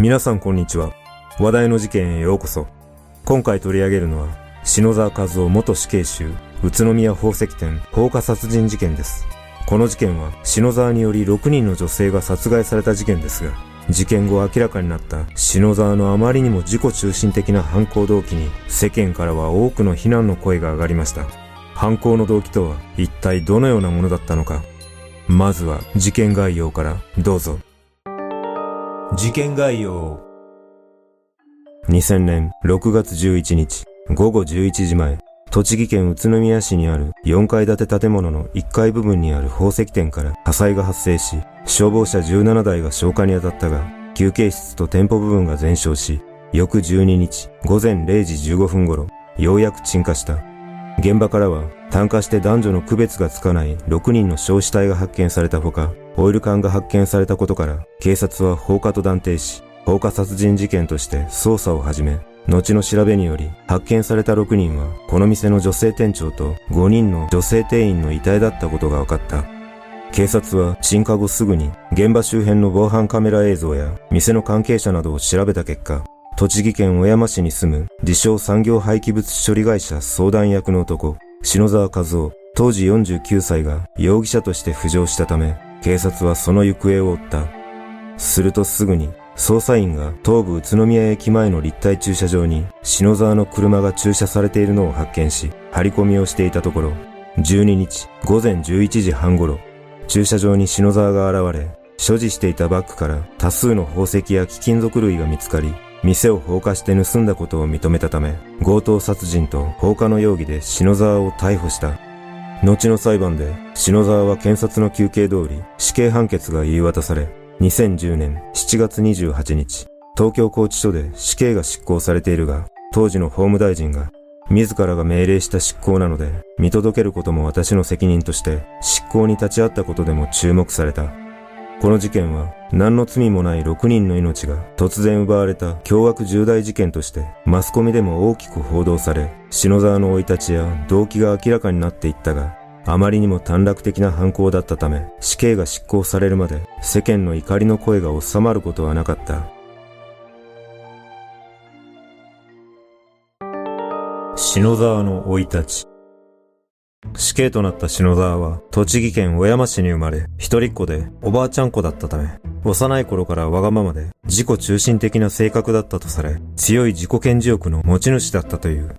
皆さんこんにちは。話題の事件へようこそ。今回取り上げるのは、篠沢和夫元死刑囚、宇都宮宝石店放火殺人事件です。この事件は、篠沢により6人の女性が殺害された事件ですが、事件後明らかになった篠沢のあまりにも自己中心的な犯行動機に世間からは多くの非難の声が上がりました。犯行の動機とは一体どのようなものだったのか。まずは事件概要からどうぞ。事件概要2000年6月11日午後11時前、栃木県宇都宮市にある4階建て建物の1階部分にある宝石店から火災が発生し、消防車17台が消火に当たったが、休憩室と店舗部分が全焼し、翌12日午前0時15分頃、ようやく鎮火した。現場からは炭化して男女の区別がつかない6人の焼死体が発見されたほか、オイル缶が発見されたことから、警察は放火と断定し、放火殺人事件として捜査を始め、後の調べにより、発見された6人は、この店の女性店長と5人の女性店員の遺体だったことが分かった。警察は鎮火後すぐに現場周辺の防犯カメラ映像や店の関係者などを調べた結果、栃木県小山市に住む自称産業廃棄物処理会社相談役の男、篠沢和夫、当時49歳が容疑者として浮上したため、警察はその行方を追った。するとすぐに、捜査員が東武宇都宮駅前の立体駐車場に篠沢の車が駐車されているのを発見し、張り込みをしていたところ、12日午前11時半頃、駐車場に篠沢が現れ、所持していたバッグから多数の宝石や貴金属類が見つかり、店を放火して盗んだことを認めたため、強盗殺人と放火の容疑で篠沢を逮捕した。後の裁判で、篠沢は検察の休憩通り死刑判決が言い渡され、2010年7月28日、東京拘置所で死刑が執行されているが、当時の法務大臣が、自らが命令した執行なので、見届けることも私の責任として、執行に立ち会ったことでも注目された。この事件は何の罪もない6人の命が突然奪われた凶悪重大事件としてマスコミでも大きく報道され、篠沢の生い立ちや動機が明らかになっていったが、あまりにも短絡的な犯行だったため死刑が執行されるまで世間の怒りの声が収まることはなかった。篠沢の生い立ち死刑となった篠沢は、栃木県小山市に生まれ、一人っ子でおばあちゃん子だったため、幼い頃からわがままで自己中心的な性格だったとされ、強い自己顕示欲の持ち主だったという。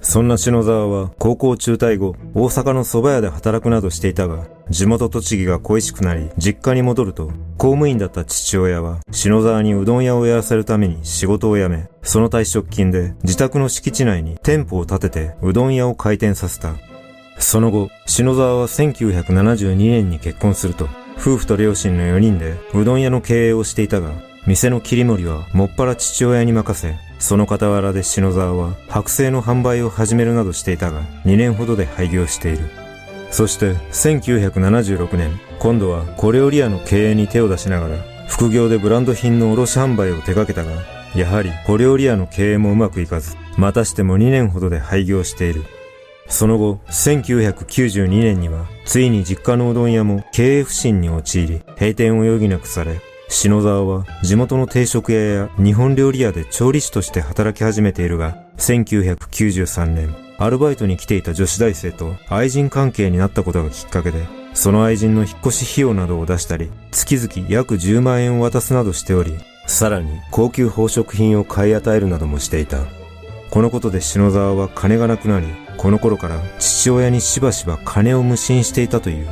そんな篠沢は高校中退後、大阪の蕎麦屋で働くなどしていたが、地元栃木が恋しくなり、実家に戻ると、公務員だった父親は、篠沢にうどん屋をやらせるために仕事を辞め、その退職金で自宅の敷地内に店舗を建ててうどん屋を開店させた。その後、篠沢は1972年に結婚すると、夫婦と両親の4人でうどん屋の経営をしていたが、店の切り盛りはもっぱら父親に任せ、その傍らで篠沢は剥製の販売を始めるなどしていたが、2年ほどで廃業している。そして1976年、今度は小料理屋の経営に手を出しながら、副業でブランド品の卸販売を手掛けたが、やはり小料理屋の経営もうまくいかず、またしても2年ほどで廃業している。その後、1992年には、ついに実家のうどん屋も経営不振に陥り、閉店を余儀なくされ、篠沢は地元の定食屋や日本料理屋で調理師として働き始めているが、1993年、アルバイトに来ていた女子大生と愛人関係になったことがきっかけで、その愛人の引っ越し費用などを出したり、月々約10万円を渡すなどしており、さらに高級宝飾品を買い与えるなどもしていた。このことで篠沢は金がなくなり、この頃から父親にしばしば金を無心していたという。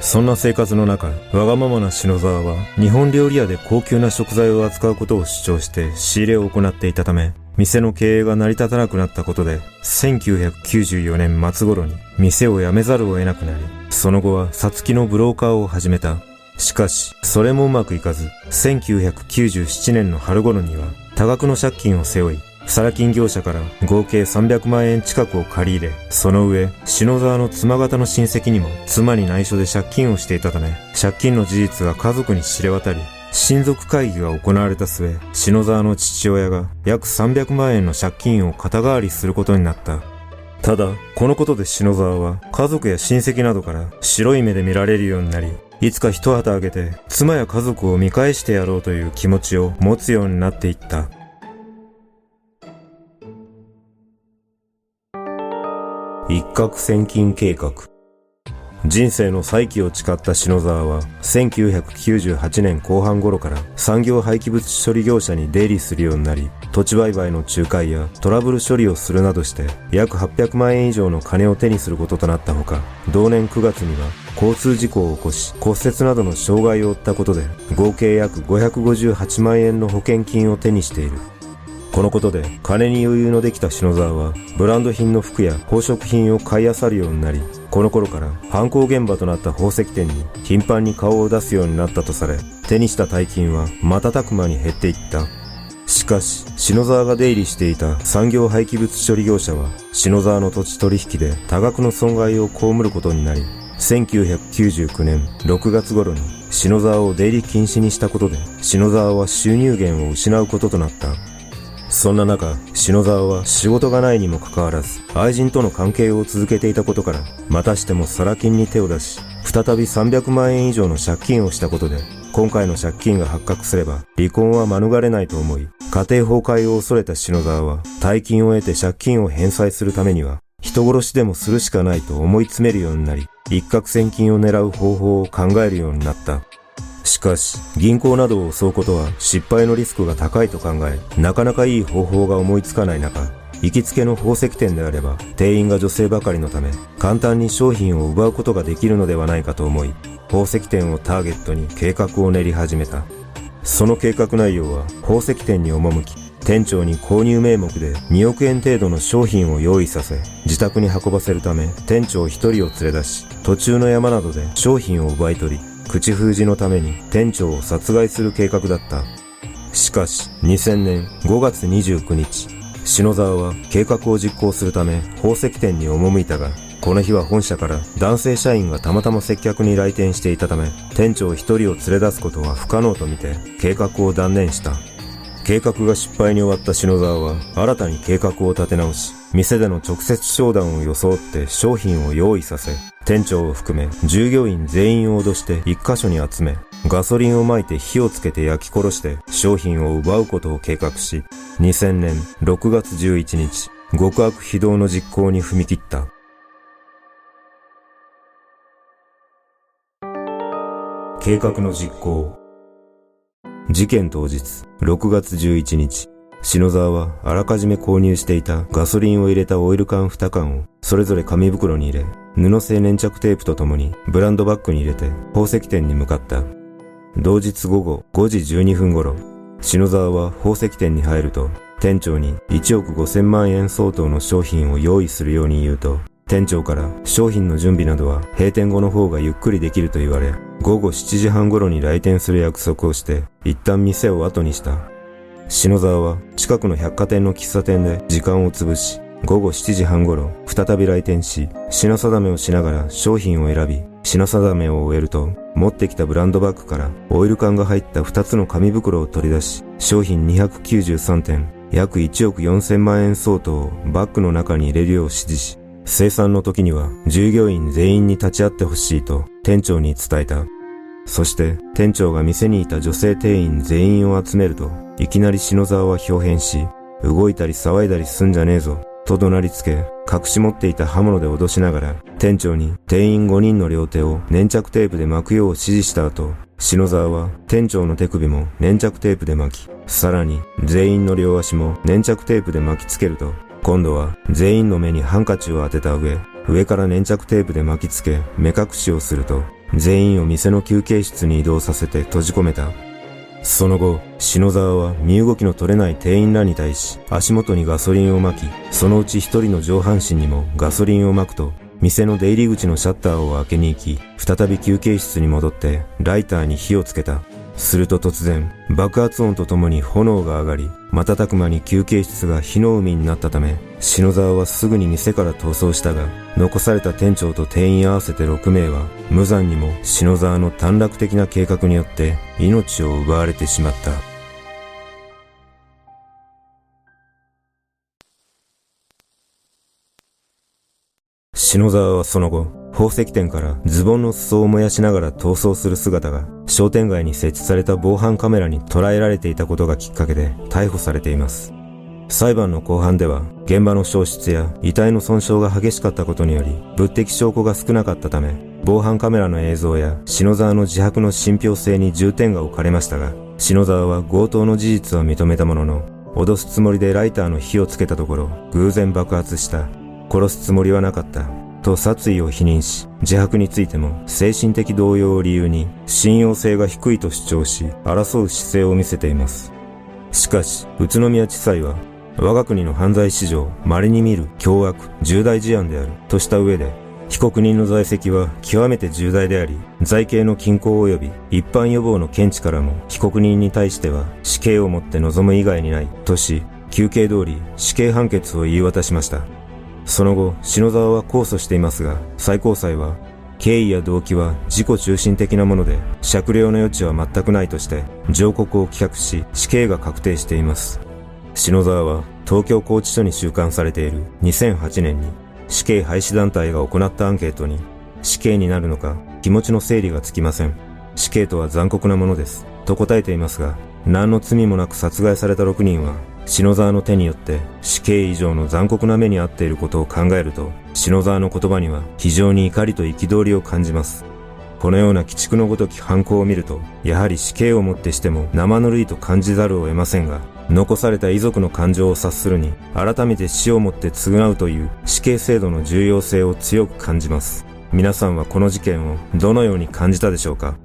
そんな生活の中、わがままな篠沢は日本料理屋で高級な食材を扱うことを主張して仕入れを行っていたため、店の経営が成り立たなくなったことで、1994年末頃に店を辞めざるを得なくなり、その後はさつきのブローカーを始めた。しかし、それもうまくいかず、1997年の春頃には多額の借金を背負い、サラ金業者から合計300万円近くを借り入れ、その上、篠沢の妻方の親戚にも妻に内緒で借金をしていたため、借金の事実が家族に知れ渡り、親族会議が行われた末、篠沢の父親が約300万円の借金を肩代わりすることになった。ただ、このことで篠沢は家族や親戚などから白い目で見られるようになり、いつか一旗あげて妻や家族を見返してやろうという気持ちを持つようになっていった。一攫千金計画。人生の再起を誓った篠沢は、1998年後半頃から産業廃棄物処理業者に出入りするようになり、土地売買の仲介やトラブル処理をするなどして、約800万円以上の金を手にすることとなったほか、同年9月には交通事故を起こし骨折などの障害を負ったことで合計約558万円の保険金を手にしている。このことで金に余裕のできた篠沢はブランド品の服や宝飾品を買い漁るようになりこの頃から犯行現場となった宝石店に頻繁に顔を出すようになったとされ手にした大金は瞬く間に減っていったしかし、篠沢が出入りしていた産業廃棄物処理業者は、篠沢の土地取引で多額の損害を被ることになり、1999年6月頃に篠沢を出入り禁止にしたことで、篠沢は収入源を失うこととなった。そんな中、篠沢は仕事がないにもかかわらず、愛人との関係を続けていたことから、またしてもサラ金に手を出し、再び300万円以上の借金をしたことで、今回の借金が発覚すれば、離婚は免れないと思い、家庭崩壊を恐れた篠沢は、大金を得て借金を返済するためには、人殺しでもするしかないと思い詰めるようになり、一攫千金を狙う方法を考えるようになった。しかし、銀行などを襲うことは失敗のリスクが高いと考え、なかなかいい方法が思いつかない中、行きつけの宝石店であれば、店員が女性ばかりのため、簡単に商品を奪うことができるのではないかと思い、宝石店をターゲットに計画を練り始めた。その計画内容は、宝石店に赴き、店長に購入名目で2億円程度の商品を用意させ、自宅に運ばせるため店長一人を連れ出し、途中の山などで商品を奪い取り、口封じのために店長を殺害する計画だった。しかし、2000年5月29日、篠沢は計画を実行するため宝石店に赴いたが、この日は本社から男性社員がたまたま接客に来店していたため、店長一人を連れ出すことは不可能とみて計画を断念した。計画が失敗に終わった篠沢は新たに計画を立て直し、店での直接商談を装って商品を用意させ、店長を含め従業員全員を脅して一箇所に集め、ガソリンを撒いて火をつけて焼き殺して商品を奪うことを計画し、2000年6月11日、極悪非道の実行に踏み切った。計画の実行事件当日、6月11日、篠沢はあらかじめ購入していたガソリンを入れたオイル缶2缶をそれぞれ紙袋に入れ、布製粘着テープとともにブランドバッグに入れて宝石店に向かった。同日午後5時12分頃、篠沢は宝石店に入ると、店長に1億5000万円相当の商品を用意するように言うと、店長から商品の準備などは閉店後の方がゆっくりできると言われ、午後7時半頃に来店する約束をして、一旦店を後にした。篠沢は近くの百貨店の喫茶店で時間を潰し、午後7時半頃、再び来店し、品定めをしながら商品を選び、品定めを終えると、持ってきたブランドバッグからオイル缶が入った2つの紙袋を取り出し、商品293点、約1億4000万円相当をバッグの中に入れるよう指示し、生産の時には従業員全員に立ち会ってほしいと店長に伝えた。そして店長が店にいた女性店員全員を集めると、いきなり篠沢は表変し、動いたり騒いだりすんじゃねえぞ、と怒鳴りつけ、隠し持っていた刃物で脅しながら、店長に店員5人の両手を粘着テープで巻くよう指示した後、篠沢は店長の手首も粘着テープで巻き、さらに全員の両足も粘着テープで巻きつけると、今度は全員の目にハンカチを当てた上、上から粘着テープで巻きつけ、目隠しをすると、全員を店の休憩室に移動させて閉じ込めた。その後、篠沢は身動きの取れない店員らに対し、足元にガソリンを撒き、そのうち一人の上半身にもガソリンを撒くと、店の出入り口のシャッターを開けに行き、再び休憩室に戻って、ライターに火をつけた。すると突然、爆発音とともに炎が上がり、瞬く間に休憩室が火の海になったため、篠沢はすぐに店から逃走したが、残された店長と店員合わせて6名は、無残にも篠沢の短絡的な計画によって命を奪われてしまった。篠沢はその後、宝石店からズボンの裾を燃やしながら逃走する姿が商店街に設置された防犯カメラに捉えられていたことがきっかけで逮捕されています。裁判の後半では現場の消失や遺体の損傷が激しかったことにより物的証拠が少なかったため防犯カメラの映像や篠沢の自白の信憑性に重点が置かれましたが篠沢は強盗の事実は認めたものの脅すつもりでライターの火をつけたところ偶然爆発した殺すつもりはなかったと殺意を否認し自白についても精神的動揺を理由に信用性が低いと主張し争う姿勢を見せています。しかし宇都宮地裁は我が国の犯罪史上稀に見る凶悪重大事案であるとした上で被告人の在籍は極めて重大であり罪刑の均衡及び一般予防の見地からも被告人に対しては死刑をもって望む以外にないとし休刑通り死刑判決を言い渡しました。その後篠沢は控訴していますが最高裁は経緯や動機は自己中心的なもので酌量の余地は全くないとして上告を棄却し死刑が確定しています篠沢は東京拘置所に収監されている2008年に死刑廃止団体が行ったアンケートに死刑になるのか気持ちの整理がつきません。死刑とは残酷なものです。と答えていますが、何の罪もなく殺害された6人は、篠沢の手によって死刑以上の残酷な目に遭っていることを考えると、篠沢の言葉には非常に怒りと憤りを感じます。このような鬼畜のごとき犯行を見ると、やはり死刑をもってしても生ぬるいと感じざるを得ませんが、残された遺族の感情を察するに、改めて死をもって償うという死刑制度の重要性を強く感じます。皆さんはこの事件をどのように感じたでしょうか？